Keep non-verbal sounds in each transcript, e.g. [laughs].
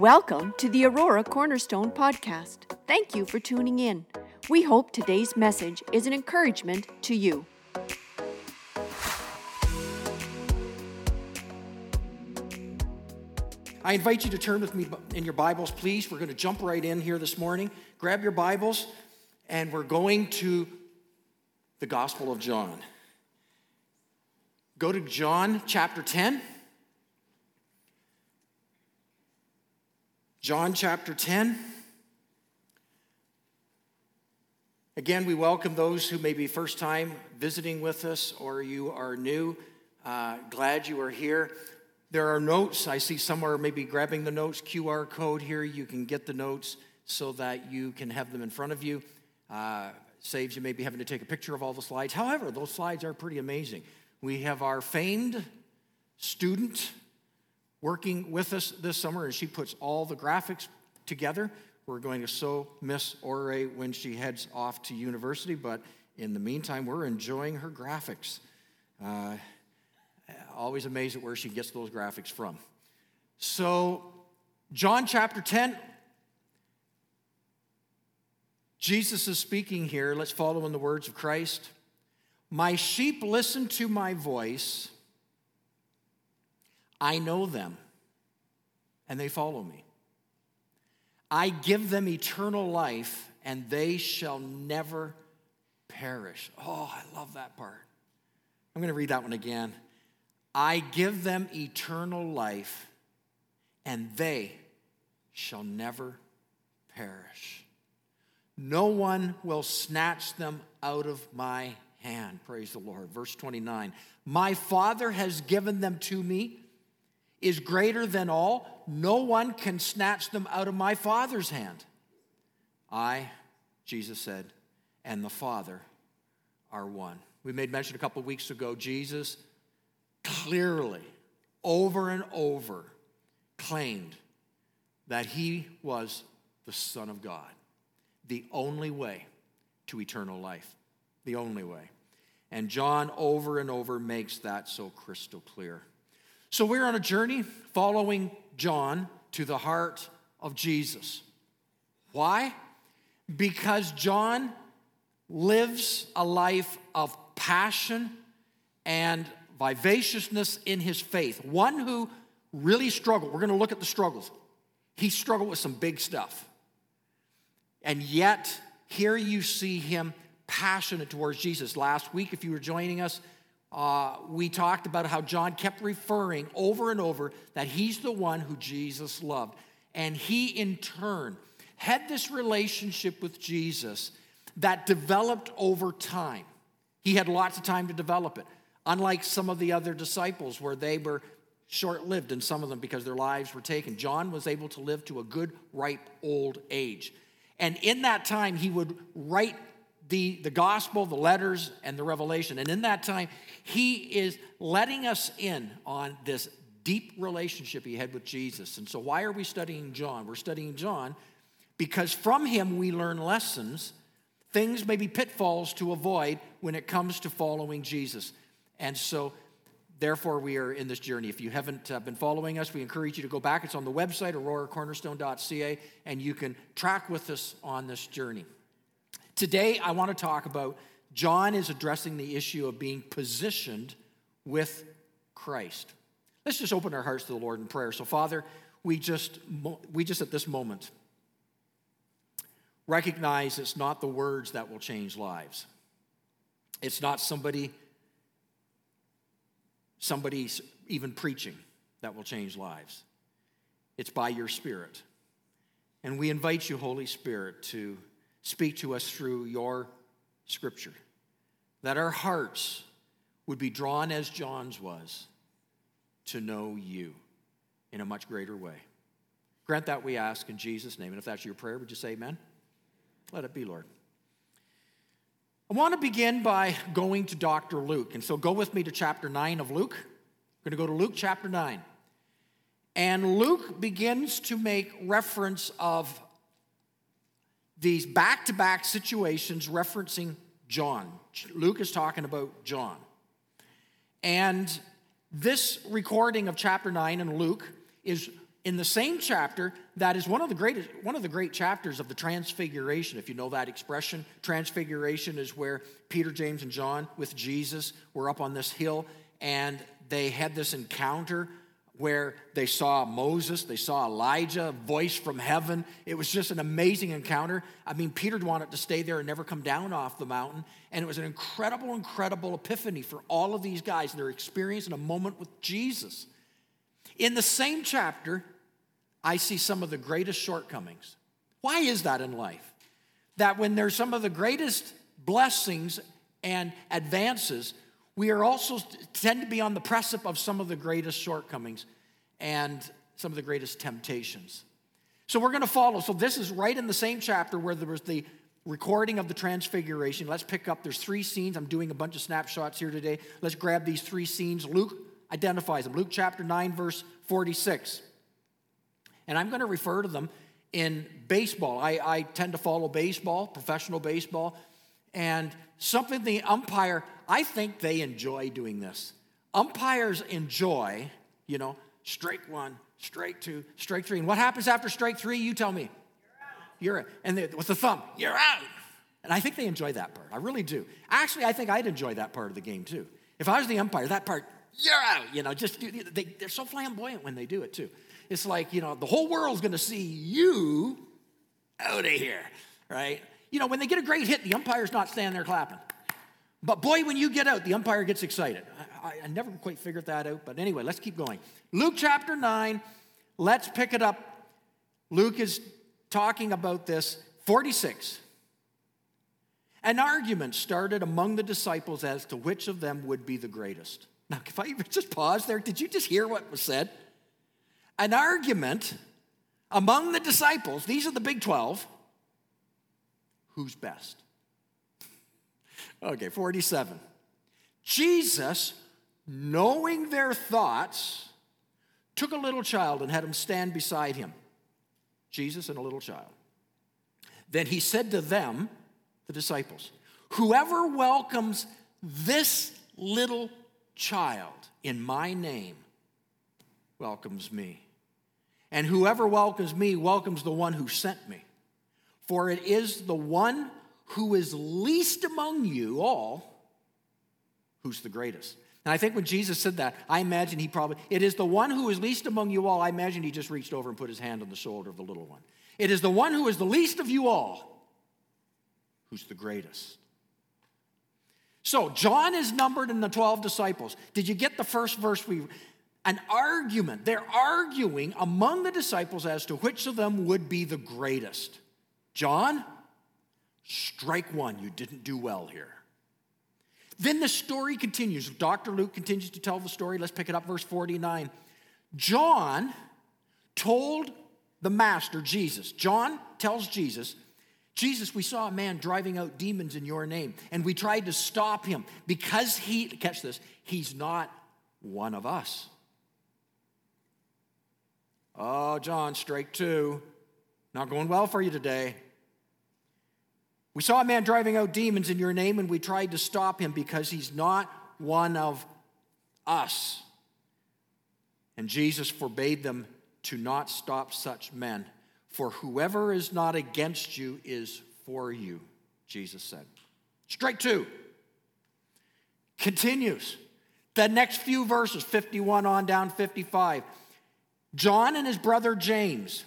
Welcome to the Aurora Cornerstone Podcast. Thank you for tuning in. We hope today's message is an encouragement to you. I invite you to turn with me in your Bibles, please. We're going to jump right in here this morning. Grab your Bibles, and we're going to the Gospel of John. Go to John chapter 10. John chapter 10. Again, we welcome those who may be first time visiting with us or you are new. Uh, glad you are here. There are notes. I see somewhere maybe grabbing the notes, QR code here. You can get the notes so that you can have them in front of you. Uh, saves you maybe having to take a picture of all the slides. However, those slides are pretty amazing. We have our famed student working with us this summer, and she puts all the graphics together. We're going to so miss Ore when she heads off to university, but in the meantime, we're enjoying her graphics. Uh, always amazed at where she gets those graphics from. So, John chapter 10, Jesus is speaking here. Let's follow in the words of Christ. My sheep listen to my voice. I know them, and they follow me. I give them eternal life, and they shall never perish. Oh, I love that part. I'm going to read that one again. I give them eternal life, and they shall never perish. No one will snatch them out of my hand. Praise the Lord. Verse 29 My Father has given them to me is greater than all. No one can snatch them out of my Father's hand. I, Jesus said, and the Father are one. We made mention a couple weeks ago, Jesus clearly, over and over, claimed that he was the Son of God, the only way to eternal life, the only way. And John over and over makes that so crystal clear. So we're on a journey following John to the heart of Jesus. Why? Because John lives a life of passion and vivaciousness in his faith. One who really struggled. We're going to look at the struggles. He struggled with some big stuff. And yet, here you see him passionate towards Jesus. Last week, if you were joining us, uh, we talked about how John kept referring over and over that he's the one who Jesus loved. And he, in turn, had this relationship with Jesus that developed over time. He had lots of time to develop it, unlike some of the other disciples where they were short lived, and some of them because their lives were taken. John was able to live to a good, ripe, old age. And in that time, he would write the, the gospel, the letters, and the revelation. And in that time, he is letting us in on this deep relationship he had with Jesus. And so, why are we studying John? We're studying John because from him we learn lessons, things, maybe pitfalls to avoid when it comes to following Jesus. And so, therefore, we are in this journey. If you haven't uh, been following us, we encourage you to go back. It's on the website, auroracornerstone.ca, and you can track with us on this journey. Today, I want to talk about John is addressing the issue of being positioned with Christ. Let's just open our hearts to the Lord in prayer. So, Father, we just, we just at this moment recognize it's not the words that will change lives. It's not somebody, somebody even preaching that will change lives. It's by your Spirit. And we invite you, Holy Spirit, to speak to us through your scripture. That our hearts would be drawn as John's was to know you in a much greater way. Grant that we ask in Jesus' name. And if that's your prayer, would you say amen? Let it be, Lord. I want to begin by going to Dr. Luke. And so go with me to chapter 9 of Luke. I'm going to go to Luke chapter 9. And Luke begins to make reference of these back to back situations referencing John. Luke is talking about John. And this recording of chapter 9 in Luke is in the same chapter that is one of the greatest one of the great chapters of the transfiguration if you know that expression transfiguration is where peter james and john with jesus were up on this hill and they had this encounter where they saw Moses, they saw Elijah, voice from heaven. It was just an amazing encounter. I mean, Peter wanted to stay there and never come down off the mountain. And it was an incredible, incredible epiphany for all of these guys, their experience in a moment with Jesus. In the same chapter, I see some of the greatest shortcomings. Why is that in life? That when there's some of the greatest blessings and advances, we are also tend to be on the precipice of some of the greatest shortcomings and some of the greatest temptations. So we're going to follow. So this is right in the same chapter where there was the recording of the transfiguration. Let's pick up. There's three scenes. I'm doing a bunch of snapshots here today. Let's grab these three scenes. Luke identifies them. Luke chapter 9, verse 46. And I'm going to refer to them in baseball. I, I tend to follow baseball, professional baseball. And something the umpire, I think they enjoy doing this. Umpires enjoy, you know, strike one, strike two, strike three. And what happens after strike three? You tell me. You're out. You're and with the thumb, you're out. And I think they enjoy that part. I really do. Actually, I think I'd enjoy that part of the game too. If I was the umpire, that part, you're out. You know, just they, they're so flamboyant when they do it too. It's like, you know, the whole world's going to see you out of here, right? You know, when they get a great hit, the umpire's not standing there clapping. But boy, when you get out, the umpire gets excited. I, I, never quite figured that out, but anyway, let's keep going. Luke chapter 9, let's pick it up. Luke is talking about this. 46. An argument started among the disciples as to which of them would be the greatest. Now, if I just pause there, did you just hear what was said? An argument among the disciples, these are the big 12, who's best? Okay, 47. Jesus, knowing their thoughts, took a little child and had him stand beside him. Jesus and a little child. Then he said to them, the disciples, Whoever welcomes this little child in my name welcomes me. And whoever welcomes me welcomes the one who sent me. For it is the one who is least among you all who's the greatest. And I think when Jesus said that, I imagine he probably, it is the one who is least among you all. I imagine he just reached over and put his hand on the shoulder of the little one. It is the one who is the least of you all who's the greatest. So, John is numbered in the 12 disciples. Did you get the first verse we an argument. They're arguing among the disciples as to which of them would be the greatest. John, strike one. You didn't do well here. Then the story continues. Dr. Luke continues to tell the story. Let's pick it up, verse 49. John told the master, Jesus, John tells Jesus, Jesus, we saw a man driving out demons in your name, and we tried to stop him because he, catch this, he's not one of us. Oh, John, strike two. Not going well for you today. We saw a man driving out demons in your name, and we tried to stop him because he's not one of us. And Jesus forbade them to not stop such men. For whoever is not against you is for you, Jesus said. Strike two. Continues. The next few verses, 51 on down 55. John and his brother James,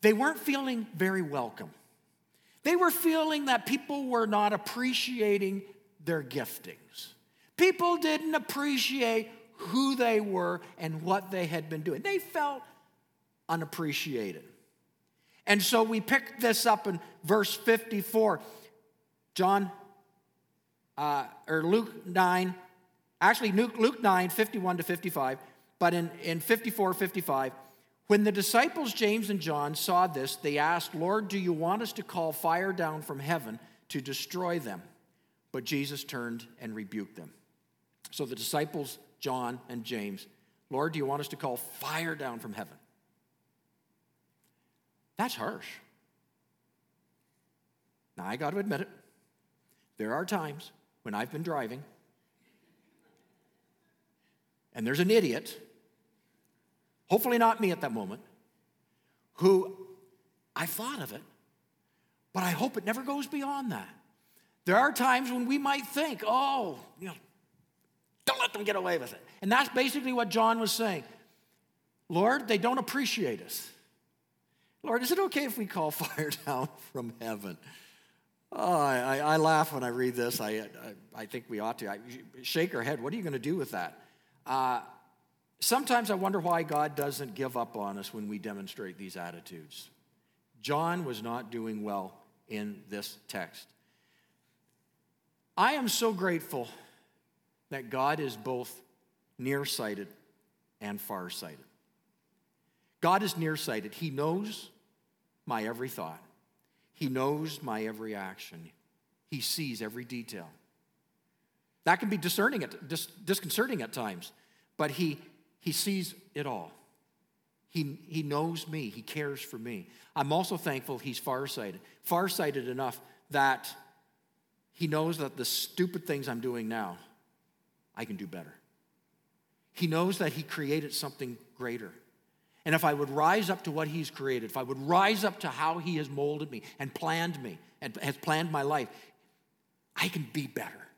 they weren't feeling very welcome. They were feeling that people were not appreciating their giftings. People didn't appreciate who they were and what they had been doing. They felt unappreciated. And so we picked this up in verse 54. John, uh, or Luke 9, actually, Luke, Luke 9, 51 to 55. But in, in 54, 55, when the disciples James and John saw this, they asked, Lord, do you want us to call fire down from heaven to destroy them? But Jesus turned and rebuked them. So the disciples, John and James, Lord, do you want us to call fire down from heaven? That's harsh. Now, I got to admit it. There are times when I've been driving and there's an idiot hopefully not me at that moment, who I thought of it, but I hope it never goes beyond that. There are times when we might think, oh, you know, don't let them get away with it. And that's basically what John was saying. Lord, they don't appreciate us. Lord, is it okay if we call [laughs] fire down from heaven? Oh, I, I laugh when I read this. I, I, I think we ought to. I shake our head. What are you going to do with that? Uh, sometimes I wonder why God doesn't give up on us when we demonstrate these attitudes. John was not doing well in this text. I am so grateful that God is both nearsighted and farsighted. God is nearsighted. He knows my every thought. He knows my every action. He sees every detail. That can be discerning at, dis, disconcerting at times, but he, he sees it all. He, he knows me. He cares for me. I'm also thankful he's farsighted. Farsighted enough that he knows that the stupid things I'm doing now, I can do better. He knows that he created something greater. And if I would rise up to what He's created, if I would rise up to how He has molded me and planned me and has planned my life, I can be better.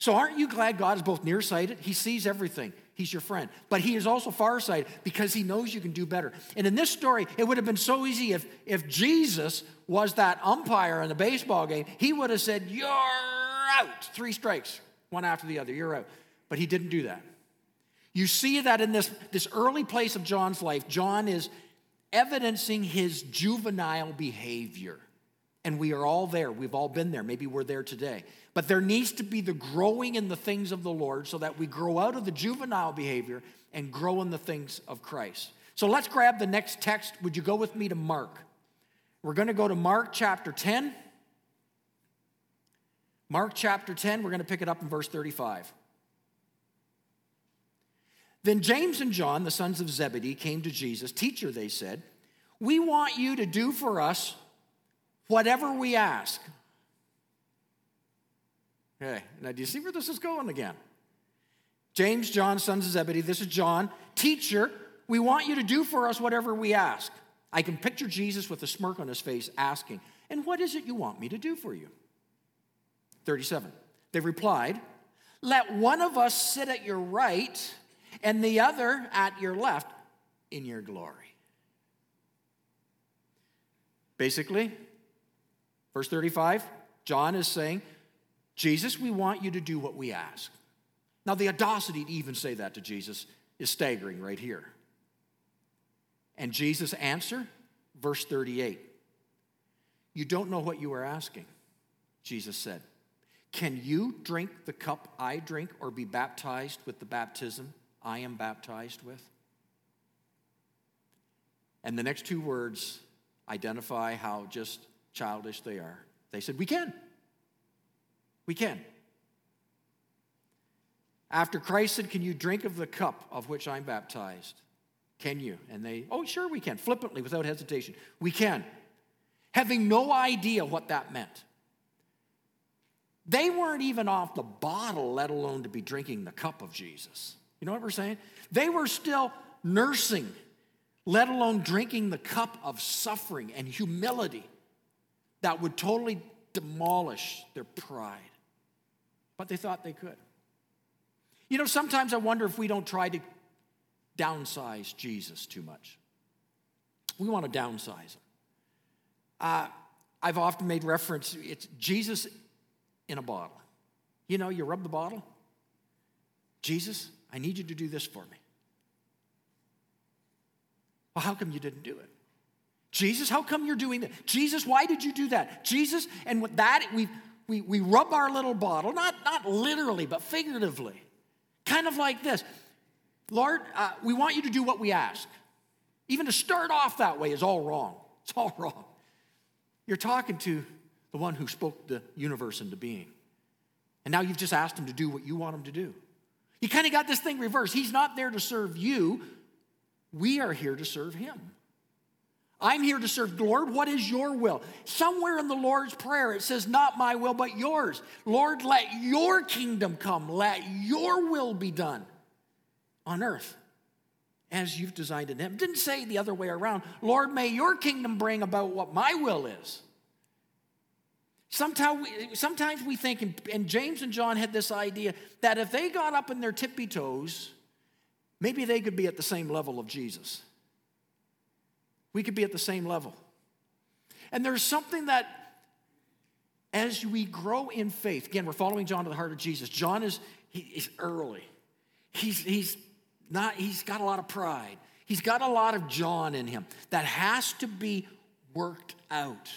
So, aren't you glad God is both nearsighted? He sees everything. He's your friend. But He is also farsighted because He knows you can do better. And in this story, it would have been so easy if, if Jesus was that umpire in the baseball game. He would have said, You're out. Three strikes, one after the other. You're out. But He didn't do that. You see that in this, this early place of John's life, John is evidencing his juvenile behavior. And we are all there. We've all been there. Maybe we're there today. But there needs to be the growing in the things of the Lord so that we grow out of the juvenile behavior and grow in the things of Christ. So let's grab the next text. Would you go with me to Mark? We're going to go to Mark chapter 10. Mark chapter 10, we're going to pick it up in verse 35. Then James and John, the sons of Zebedee, came to Jesus. Teacher, they said, we want you to do for us whatever we ask. Okay, now do you see where this is going again? James, John, sons of Zebedee, this is John. Teacher, we want you to do for us whatever we ask. I can picture Jesus with a smirk on his face asking, And what is it you want me to do for you? 37. They replied, Let one of us sit at your right and the other at your left in your glory. Basically, verse 35, John is saying, Jesus, we want you to do what we ask. Now, the audacity to even say that to Jesus is staggering right here. And Jesus' answer, verse 38 You don't know what you are asking, Jesus said. Can you drink the cup I drink or be baptized with the baptism I am baptized with? And the next two words identify how just childish they are. They said, We can. We can. After Christ said, Can you drink of the cup of which I'm baptized? Can you? And they, Oh, sure, we can. Flippantly, without hesitation. We can. Having no idea what that meant. They weren't even off the bottle, let alone to be drinking the cup of Jesus. You know what we're saying? They were still nursing, let alone drinking the cup of suffering and humility that would totally demolish their pride. But they thought they could. You know, sometimes I wonder if we don't try to downsize Jesus too much. We want to downsize him. Uh, I've often made reference, it's Jesus in a bottle. You know, you rub the bottle, Jesus, I need you to do this for me. Well, how come you didn't do it? Jesus, how come you're doing that? Jesus, why did you do that? Jesus, and with that, we, we, we rub our little bottle, not, not literally, but figuratively. Kind of like this Lord, uh, we want you to do what we ask. Even to start off that way is all wrong. It's all [laughs] wrong. You're talking to the one who spoke the universe into being. And now you've just asked him to do what you want him to do. You kind of got this thing reversed. He's not there to serve you, we are here to serve him. I'm here to serve Lord. What is your will? Somewhere in the Lord's Prayer, it says, Not my will, but yours. Lord, let your kingdom come. Let your will be done on earth as you've designed it in Him. Didn't say the other way around. Lord, may your kingdom bring about what my will is. Sometimes we, sometimes we think, and James and John had this idea that if they got up in their tippy toes, maybe they could be at the same level of Jesus. We could be at the same level. And there's something that, as we grow in faith, again, we're following John to the heart of Jesus. John is he, he's early. He's, he's not, he's got a lot of pride. He's got a lot of John in him that has to be worked out.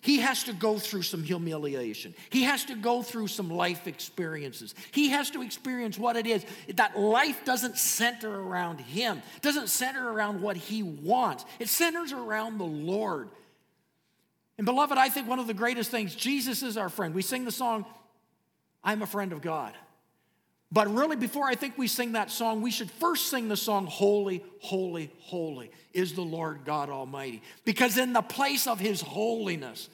He has to go through some humiliation. He has to go through some life experiences. He has to experience what it is that life doesn't center around him, doesn't center around what he wants. It centers around the Lord. And beloved, I think one of the greatest things, Jesus is our friend. We sing the song, I'm a friend of God. But really, before I think we sing that song, we should first sing the song, Holy, Holy, Holy is the Lord God Almighty. Because in the place of His holiness,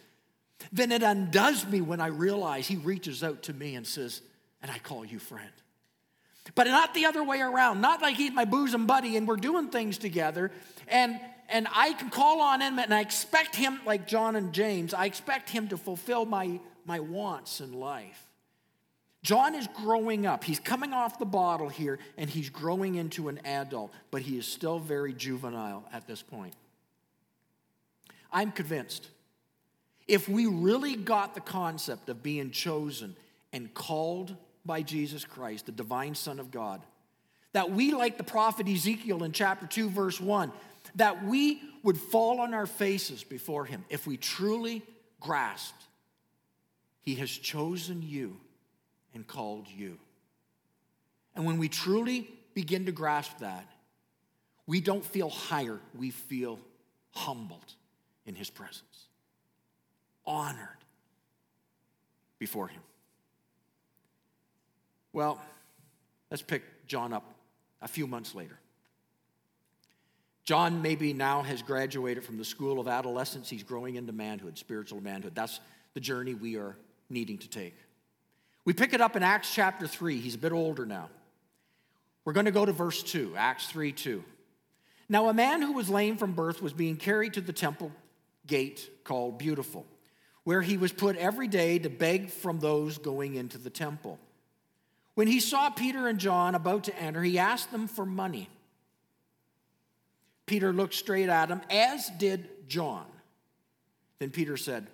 then it undoes me when I realize He reaches out to me and says, and I call you friend. But not the other way around, not like He's my bosom buddy and we're doing things together. And and I can call on him and I expect him, like John and James, I expect him to fulfill my, my wants in life. John is growing up. He's coming off the bottle here and he's growing into an adult, but he is still very juvenile at this point. I'm convinced if we really got the concept of being chosen and called by Jesus Christ, the divine Son of God, that we, like the prophet Ezekiel in chapter 2, verse 1, that we would fall on our faces before him if we truly grasped he has chosen you and called you. And when we truly begin to grasp that, we don't feel higher, we feel humbled in His presence, honored before Him. Well, let's pick John up a few months later. John maybe now has graduated from the school of adolescence. He's growing into manhood, spiritual manhood. That's the journey we are needing to take. We pick it up in Acts chapter 3. He's a bit older now. We're going to go to verse 2, Acts 3 2. Now, a man who was lame from birth was being carried to the temple gate called Beautiful, where he was put every day to beg from those going into the temple. When he saw Peter and John about to enter, he asked them for money. Peter looked straight at him, as did John. Then Peter said,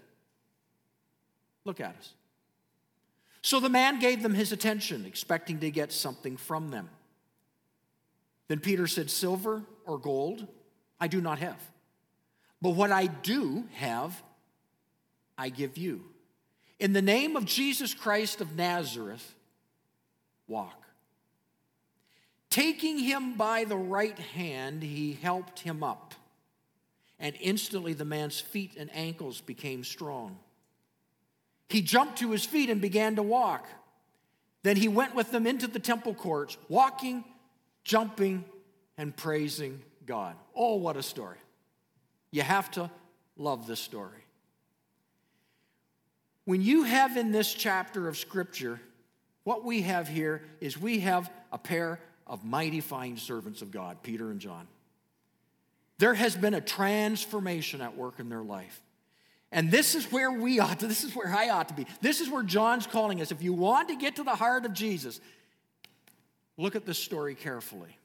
Look at us. So the man gave them his attention, expecting to get something from them. Then Peter said, Silver or gold I do not have. But what I do have, I give you. In the name of Jesus Christ of Nazareth, walk. Taking him by the right hand, he helped him up. And instantly the man's feet and ankles became strong. He jumped to his feet and began to walk. Then he went with them into the temple courts, walking, jumping, and praising God. Oh, what a story. You have to love this story. When you have in this chapter of Scripture, what we have here is we have a pair of mighty fine servants of God, Peter and John. There has been a transformation at work in their life. And this is where we ought to, this is where I ought to be. This is where John's calling us. If you want to get to the heart of Jesus, look at this story carefully.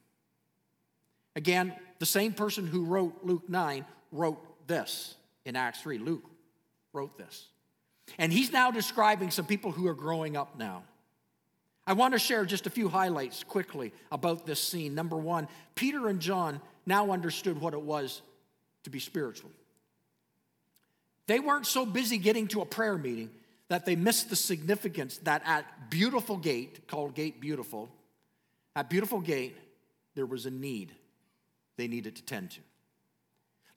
Again, the same person who wrote Luke 9 wrote this in Acts 3. Luke wrote this. And he's now describing some people who are growing up now. I want to share just a few highlights quickly about this scene. Number one, Peter and John now understood what it was to be spiritual. They weren't so busy getting to a prayer meeting that they missed the significance that at Beautiful Gate, called Gate Beautiful, at Beautiful Gate, there was a need they needed to tend to.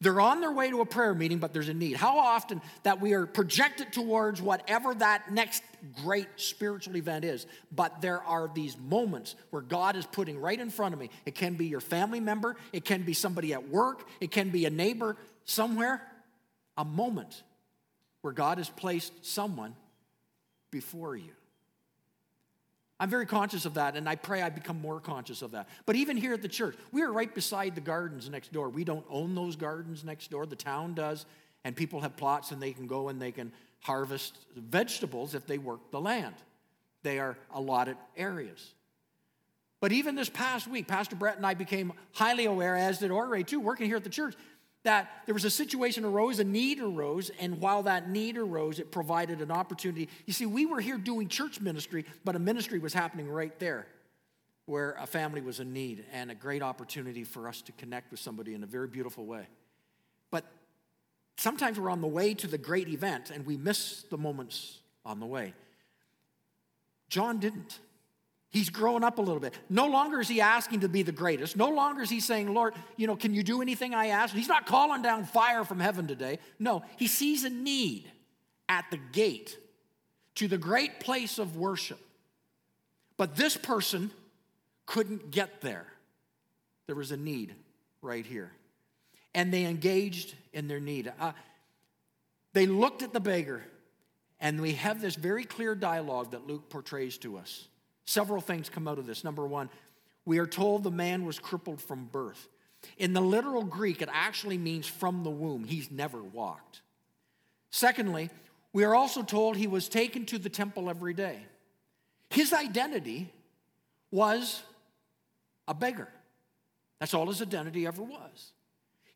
They're on their way to a prayer meeting, but there's a need. How often that we are projected towards whatever that next great spiritual event is, but there are these moments where God is putting right in front of me. It can be your family member, it can be somebody at work, it can be a neighbor somewhere. A moment where God has placed someone before you. I'm very conscious of that, and I pray I become more conscious of that. But even here at the church, we are right beside the gardens next door. We don't own those gardens next door, the town does, and people have plots and they can go and they can harvest vegetables if they work the land. They are allotted areas. But even this past week, Pastor Brett and I became highly aware, as did Ore too, working here at the church, that there was a situation arose, a need arose, and while that need arose, it provided an opportunity. You see, we were here doing church ministry, but a ministry was happening right there where a family was in need and a great opportunity for us to connect with somebody in a very beautiful way. But sometimes we're on the way to the great event and we miss the moments on the way. John didn't. He's growing up a little bit. No longer is he asking to be the greatest. No longer is he saying, Lord, you know, can you do anything I ask? He's not calling down fire from heaven today. No, he sees a need at the gate to the great place of worship. But this person couldn't get there. There was a need right here. And they engaged in their need. Uh, they looked at the beggar, and we have this very clear dialogue that Luke portrays to us. Several things come out of this. Number one, we are told the man was crippled from birth. In the literal Greek, it actually means from the womb. He's never walked. Secondly, we are also told he was taken to the temple every day. His identity was a beggar. That's all his identity ever was.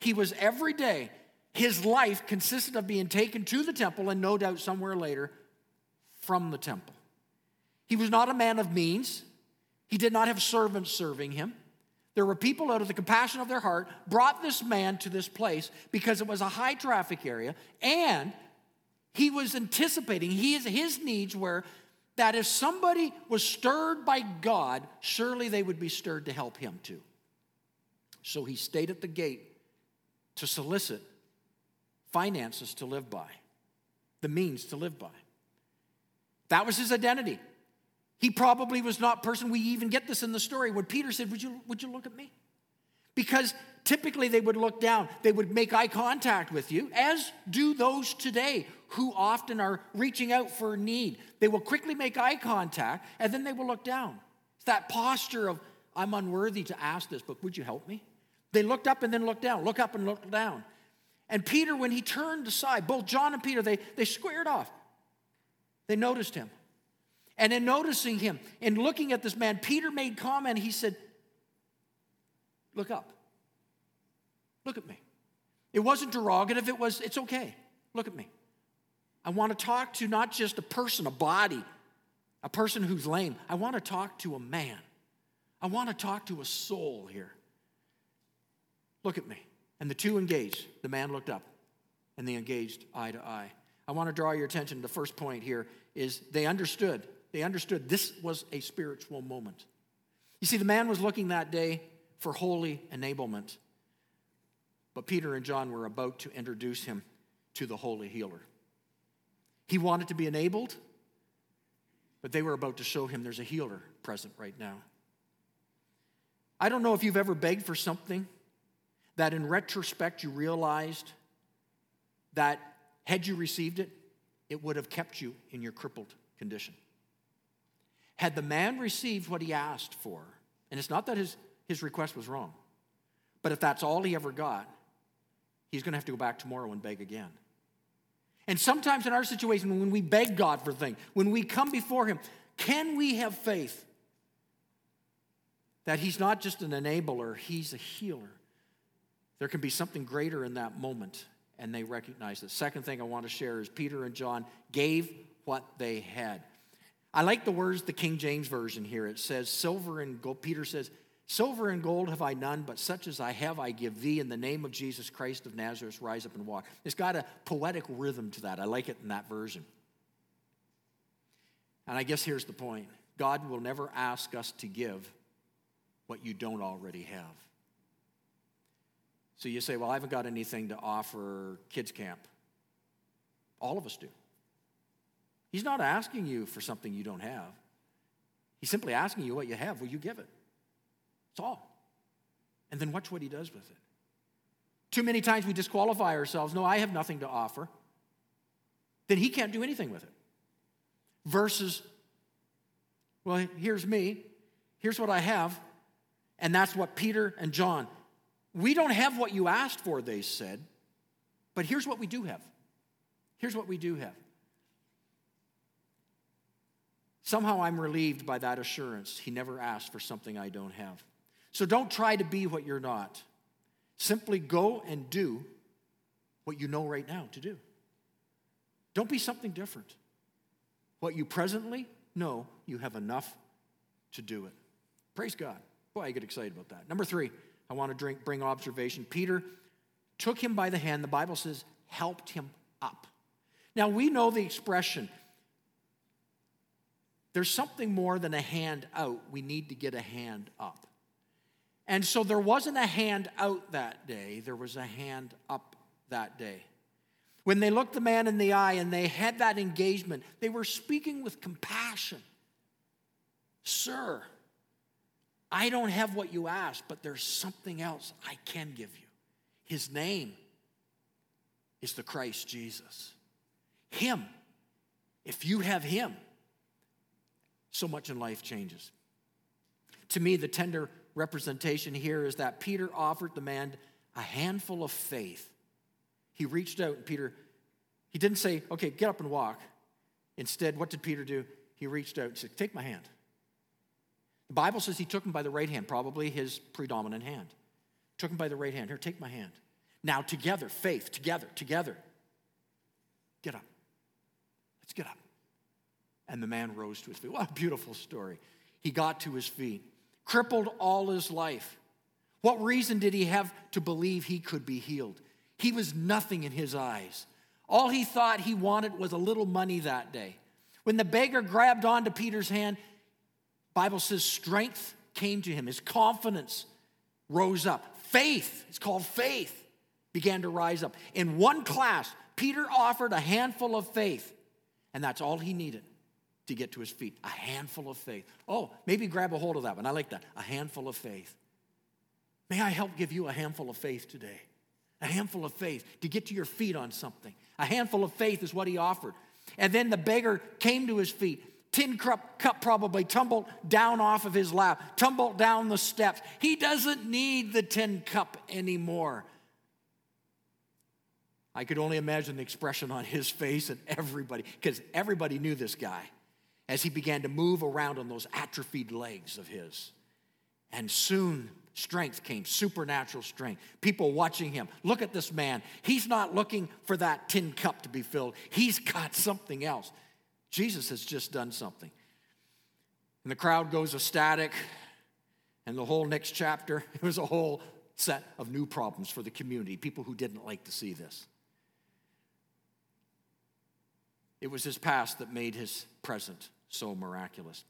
He was every day, his life consisted of being taken to the temple and no doubt somewhere later from the temple. He was not a man of means. He did not have servants serving him. There were people out of the compassion of their heart brought this man to this place because it was a high traffic area and he was anticipating his, needs were that if somebody was stirred by God, surely they would be stirred to help him too. So he stayed at the gate to solicit finances to live by, the means to live by. That was his identity. He probably was not person. We even get this in the story when Peter said, Would you, would you look at me? Because typically they would look down, they would make eye contact with you, as do those today who often are reaching out for need. They will quickly make eye contact and then they will look down. It's that posture of, I'm unworthy to ask this, but would you help me? They looked up and then looked down, look up and look down. And Peter, when he turned aside, both John and Peter, they, they squared off. They noticed him. And in noticing him and looking at this man, Peter made comment. He said, Look up. Look at me. It wasn't derogative, it was, it's okay. Look at me. I want to talk to not just a person, a body, a person who's lame. I want to talk to a man. I want to talk to a soul here. Look at me. And the two engaged. The man looked up and they engaged eye to eye. I want to draw your attention to the first point here is they understood they understood this was a spiritual moment. You see, the man was looking that day for holy enablement, but Peter and John were about to introduce him to the holy healer. He wanted to be enabled, but they were about to show him there's a healer present right now. I don't know if you've ever begged for something that in retrospect you realized that had you received it, it would have kept you in your crippled condition. Had the man received what he asked for, and it's not that his, his request was wrong, but if that's all he ever got, he's going to have to go back tomorrow and beg again. And sometimes in our situation, when we beg God for things, when we come before Him, can we have faith that He's not just an enabler, He's a healer? There can be something greater in that moment, and they recognize it. Second thing I want to share is Peter and John gave what they had. I like the words, the King James Version here. It says, Silver and gold. Peter says, Silver and gold have I none, but such as I have I give thee. In the name of Jesus Christ of Nazareth, rise up and walk. It's got a poetic rhythm to that. I like it in that version. And I guess here's the point God will never ask us to give what you don't already have. So you say, Well, I haven't got anything to offer kids' camp. All of us do. He's not asking you for something you don't have. He's simply asking you what you have. Will you give it? That's all. And then watch what he does with it. Too many times we disqualify ourselves. No, I have nothing to offer. Then he can't do anything with it. Versus Well, here's me. Here's what I have. And that's what Peter and John. We don't have what you asked for, they said. But here's what we do have. Here's what we do have. Somehow I'm relieved by that assurance. He never asked for something I don't have. So don't try to be what you're not. Simply go and do what you know right now to do. Don't be something different. What you presently know, you have enough to do it. Praise God. Boy, I get excited about that. Number three, I want to drink, bring observation. Peter took him by the hand. The Bible says, helped him up. Now, we know the expression there's something more than a hand out. We need to get a hand up. And so there wasn't a hand out that day, there was a hand up that day. When they looked the man in the eye and they had that engagement, they were speaking with compassion. Sir, I don't have what you asked, but there's something else I can give you. His name is the Christ Jesus. Him, if you have Him, so much in life changes. To me, the tender representation here is that Peter offered the man a handful of faith. He reached out, and Peter, he didn't say, okay, get up and walk. Instead, what did Peter do? He reached out and said, take my hand. The Bible says he took him by the right hand, probably his predominant hand. Took him by the right hand. Here, take my hand. Now, together, faith, together, together. Get up. Let's get up. And the man rose to his feet. What a beautiful story. He got to his feet, crippled all his life. What reason did he have to believe he could be healed? He was nothing in his eyes. All he thought he wanted was a little money that day. When the beggar grabbed onto Peter's hand, Bible says strength came to him. His confidence rose up. Faith, it's called faith, began to rise up. In one class, Peter offered a handful of faith, and that's all he needed to get to his feet. A handful of faith. Oh, maybe grab a hold of that one. I like that. A handful of faith. May I help give you a handful of faith today? A handful of faith to get to your feet on something. A handful of faith is what he offered. And then the beggar came to his feet tin cup, cup probably tumbled down off of his lap, tumbled down the steps. He doesn't need the tin cup anymore. I could only imagine the expression on his face and everybody, because everybody knew this guy as he began to move around on those atrophied legs of his. And soon strength came, supernatural strength. People watching him. Look at this man. He's not looking for that tin cup to be filled, he's got something else. Jesus has just done something. And the crowd goes ecstatic. And the whole next chapter, [laughs] it was a whole set of new problems for the community, people who didn't like to see this. It was his past that made his present so miraculous.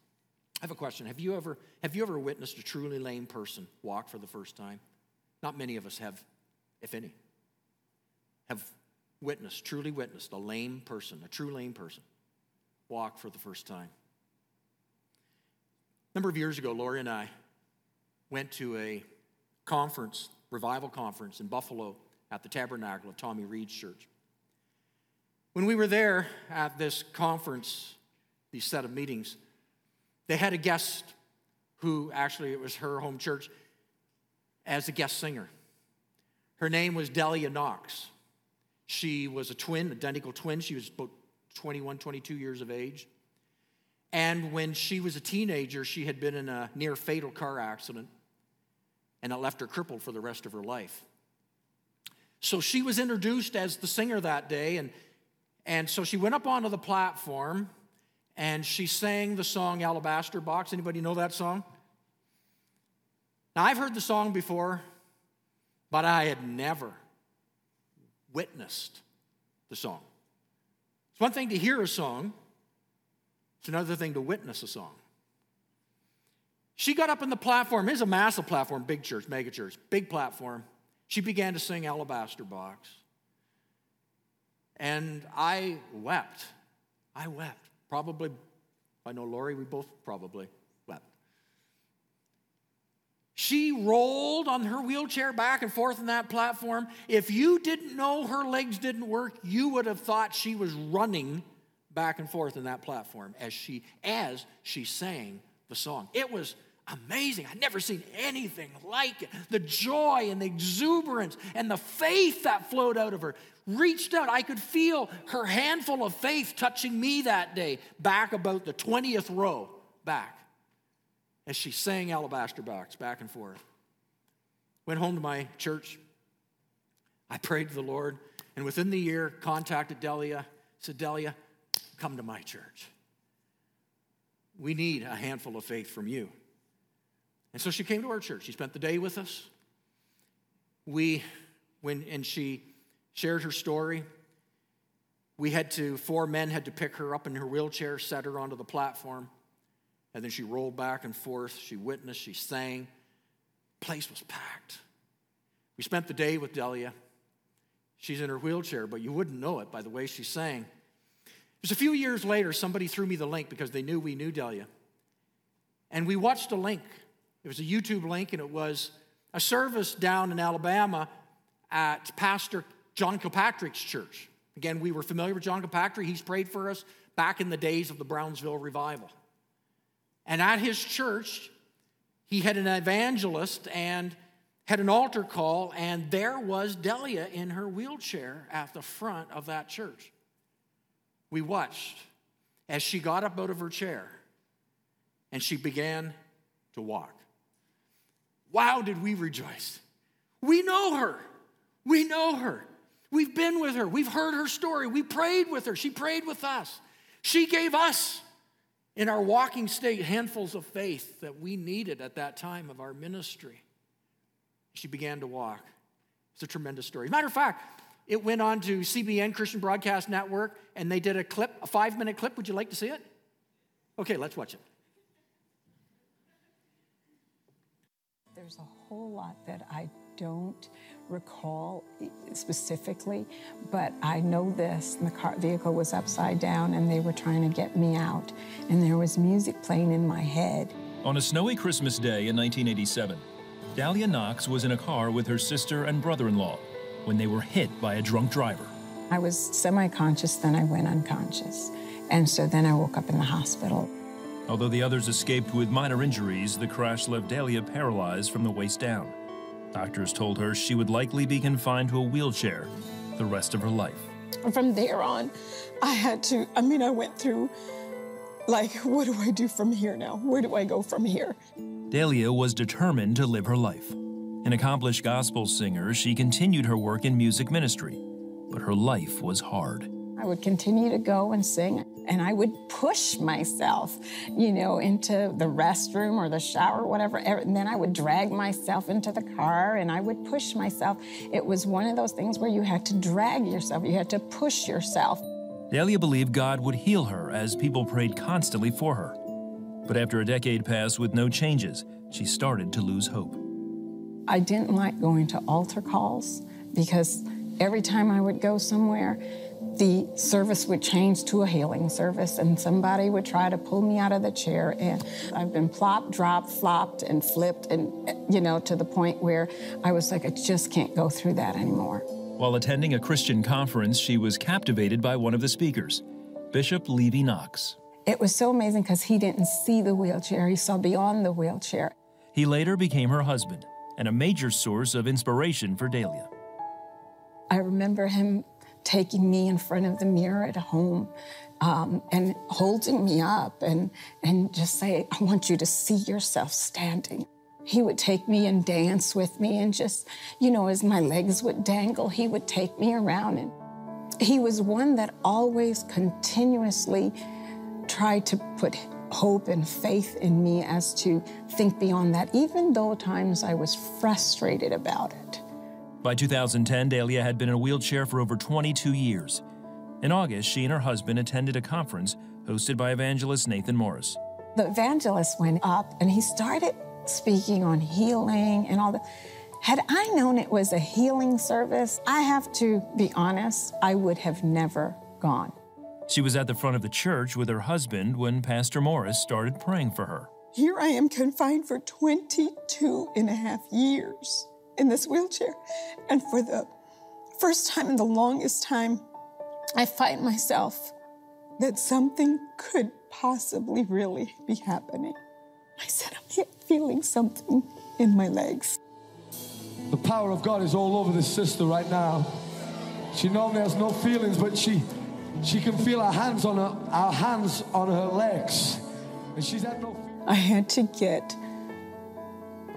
I have a question. Have you ever, have you ever witnessed a truly lame person walk for the first time? Not many of us have, if any, have witnessed, truly witnessed a lame person, a true lame person walk for the first time. A number of years ago, Lori and I went to a conference, revival conference in Buffalo at the Tabernacle of Tommy Reid's church. When we were there at this conference, these set of meetings, they had a guest who actually it was her home church as a guest singer. Her name was Delia Knox. She was a twin, identical twin. She was about 21, 22 years of age. And when she was a teenager, she had been in a near fatal car accident, and it left her crippled for the rest of her life. So she was introduced as the singer that day, and, and so she went up onto the platform and she sang the song Alabaster Box. Anybody know that song? Now, I've heard the song before, but I had never witnessed the song. It's one thing to hear a song, it's another thing to witness a song. She got up on the platform. It's a massive platform, big church, mega church, big platform. She began to sing Alabaster Box. And I wept. I wept. Probably, I know Lori, we both probably wept. She rolled on her wheelchair back and forth on that platform. If you didn't know her legs didn't work, you would have thought she was running back and forth in that platform as she as she sang the song. It was amazing. I'd never seen anything like it. The joy and the exuberance and the faith that flowed out of her reached out. I could feel her handful of faith touching me that day, back about the 20th row back, as she sang Alabaster Box back and forth. Went home to my church. I prayed to the Lord, and within the year, contacted Delia, said, Delia, come to my church. We need a handful of faith from you. And so she came to our church. She spent the day with us. We, when, and she shared her story. We had to, four men had to pick her up in her wheelchair, set her onto the platform, and then she rolled back and forth. She witnessed, she sang. place was packed. We spent the day with Delia. She's in her wheelchair, but you wouldn't know it by the way she sang. It was a few years later, somebody threw me the link because they knew we knew Delia. And we watched a link it was a YouTube link, and it was a service down in Alabama at Pastor John Kilpatrick's church. Again, we were familiar with John Kilpatrick. He's prayed for us back in the days of the Brownsville revival. And at his church, he had an evangelist and had an altar call, and there was Delia in her wheelchair at the front of that church. We watched as she got up out of her chair and she began to walk. Wow, did we rejoice! We know her. We know her. We've been with her. We've heard her story. We prayed with her. She prayed with us. She gave us, in our walking state, handfuls of faith that we needed at that time of our ministry. She began to walk. It's a tremendous story. Matter of fact, it went on to CBN, Christian Broadcast Network, and they did a clip, a five minute clip. Would you like to see it? Okay, let's watch it. There's a whole lot that I don't recall specifically, but I know this the car vehicle was upside down and they were trying to get me out, and there was music playing in my head. On a snowy Christmas day in 1987, Delia Knox was in a car with her sister and brother in law when they were hit by a drunk driver. I was semi conscious, then I went unconscious. And so then I woke up in the hospital. Although the others escaped with minor injuries, the crash left Delia paralyzed from the waist down. Doctors told her she would likely be confined to a wheelchair the rest of her life. From there on, I had to, I mean, I went through, like, what do I do from here now? Where do I go from here? Delia was determined to live her life. An accomplished gospel singer, she continued her work in music ministry, but her life was hard. I would continue to go and sing, and I would push myself, you know, into the restroom or the shower, whatever. And then I would drag myself into the car and I would push myself. It was one of those things where you had to drag yourself, you had to push yourself. Delia believed God would heal her as people prayed constantly for her. But after a decade passed with no changes, she started to lose hope. I didn't like going to altar calls because every time I would go somewhere, the service would change to a healing service and somebody would try to pull me out of the chair and i've been plopped dropped flopped and flipped and you know to the point where i was like i just can't go through that anymore. While attending a christian conference she was captivated by one of the speakers bishop levy knox. It was so amazing because he didn't see the wheelchair he saw beyond the wheelchair. He later became her husband and a major source of inspiration for Delia. I remember him taking me in front of the mirror at home um, and holding me up and, and just say, I want you to see yourself standing. He would take me and dance with me, and just, you know, as my legs would dangle, he would take me around. And he was one that always continuously tried to put hope and faith in me as to think beyond that, even though times I was frustrated about it. By 2010, Delia had been in a wheelchair for over 22 years. In August, she and her husband attended a conference hosted by evangelist Nathan Morris. The evangelist went up and he started speaking on healing and all that. Had I known it was a healing service, I have to be honest, I would have never gone. She was at the front of the church with her husband when Pastor Morris started praying for her. Here I am confined for 22 and a half years in this wheelchair. And for the first time in the longest time, I find myself that something could possibly really be happening. I said, I'm feeling something in my legs. The power of God is all over this sister right now. She normally has no feelings, but she she can feel our hands on her our hands on her legs. And she's had no I had to get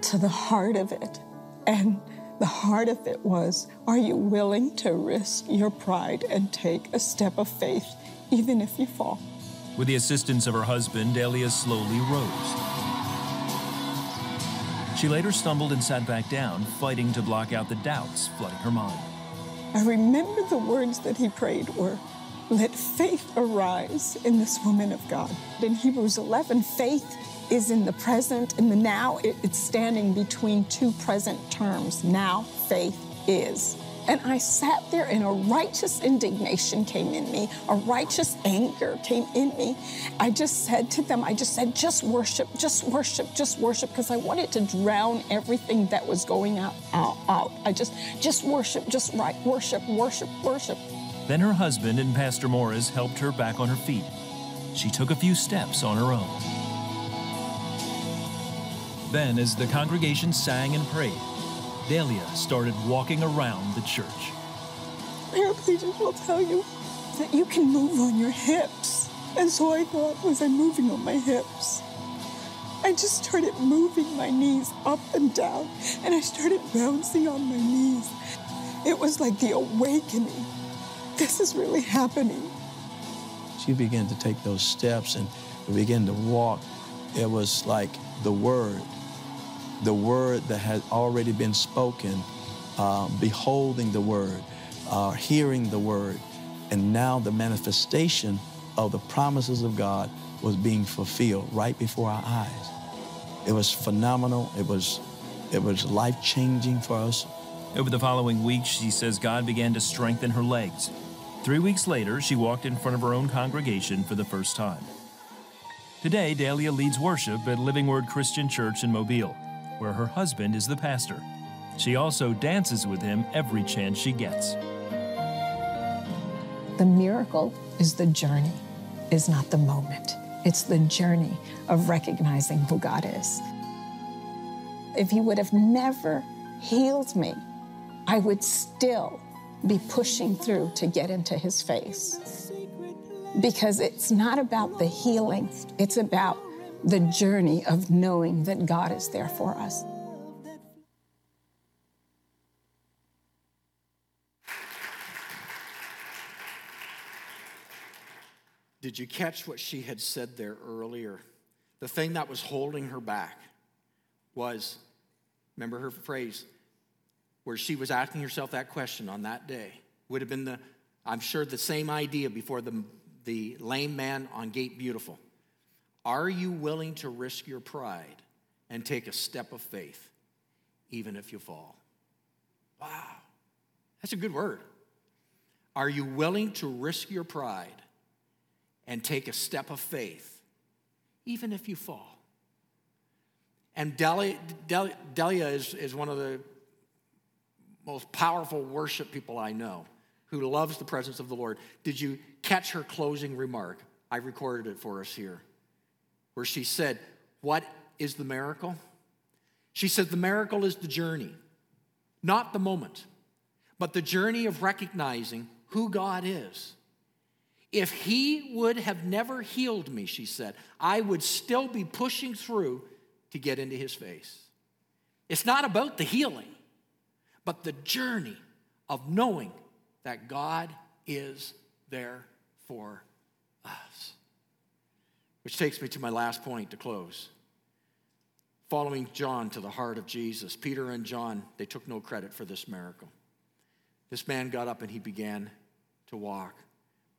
to the heart of it. And the heart of it was Are you willing to risk your pride and take a step of faith, even if you fall? With the assistance of her husband, Delia slowly rose. She later stumbled and sat back down, fighting to block out the doubts flooding her mind. I remember the words that he prayed were, Let faith arise in this woman of God. In Hebrews 11, faith is in the present, in the now. It, it's standing between two present terms. Now, faith is. And I sat there and a righteous indignation came in me, a righteous anger came in me. I just said to them, I just said, just worship, just worship, just worship, because I wanted to drown everything that was going out, out, out. I just, just worship, just right, worship, worship, worship. Then her husband and Pastor Morris helped her back on her feet. She took a few steps on her own. Then, as the congregation sang and prayed, Delia started walking around the church. Paraplegics will tell you that you can move on your hips. And so I thought, was I moving on my hips? I just started moving my knees up and down, and I started bouncing on my knees. It was like the awakening. This is really happening. She began to take those steps and began to walk. It was like the word the word that had already been spoken, uh, beholding the word, uh, hearing the word, and now the manifestation of the promises of God was being fulfilled right before our eyes. It was phenomenal. It was, it was life changing for us. Over the following weeks, she says God began to strengthen her legs. Three weeks later, she walked in front of her own congregation for the first time. Today, Delia leads worship at Living Word Christian Church in Mobile where her husband is the pastor. She also dances with him every chance she gets. The miracle is the journey, is not the moment. It's the journey of recognizing who God is. If He would have never healed me, I would still be pushing through to get into His face. Because it's not about the healing, it's about the journey of knowing that God is there for us. Did you catch what she had said there earlier? The thing that was holding her back was, remember her phrase, where she was asking herself that question on that day. Would have been the, I'm sure, the same idea before the, the lame man on Gate Beautiful. Are you willing to risk your pride and take a step of faith, even if you fall? Wow, that's a good word. Are you willing to risk your pride and take a step of faith, even if you fall? And Delia, Delia, is, is one of the most powerful worship people I know who loves the presence of the Lord. Did you catch her closing remark? I recorded it for us here where she said, What is the miracle? She said, The miracle is the journey, not the moment, but the journey of recognizing who God is. If He would have never healed me, she said, I would still be pushing through to get into His face. It's not about the healing, but the journey of knowing that God is there for us. Which takes me to my last point to close. Following John to the heart of Jesus, Peter and John, they took no credit for this miracle. This man got up and he began to walk,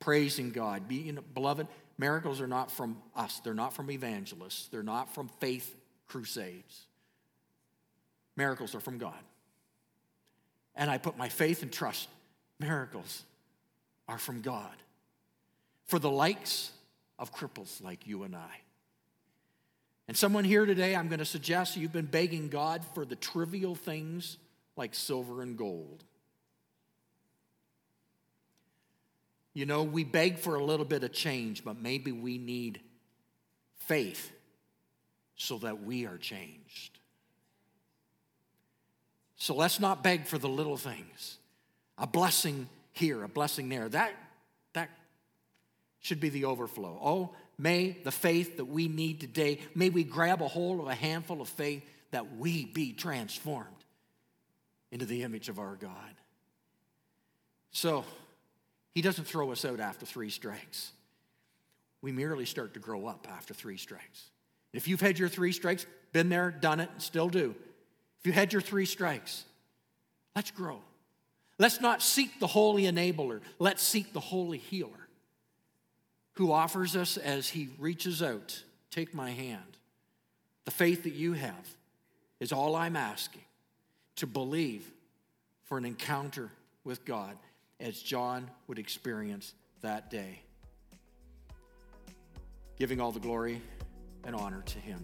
praising God. Being, beloved, miracles are not from us, they're not from evangelists, they're not from faith crusades. Miracles are from God. And I put my faith and trust. Miracles are from God. For the likes of cripples like you and I. And someone here today, I'm going to suggest you've been begging God for the trivial things like silver and gold. You know, we beg for a little bit of change, but maybe we need faith so that we are changed. So let's not beg for the little things. A blessing here, a blessing there. That, should be the overflow. Oh, may the faith that we need today, may we grab a hold of a handful of faith that we be transformed into the image of our God. So, he doesn't throw us out after three strikes. We merely start to grow up after three strikes. If you've had your three strikes, been there, done it, still do. If you had your three strikes, let's grow. Let's not seek the holy enabler, let's seek the holy healer who offers us as he reaches out, take my hand. The faith that you have is all I'm asking to believe for an encounter with God as John would experience that day. Giving all the glory and honor to him.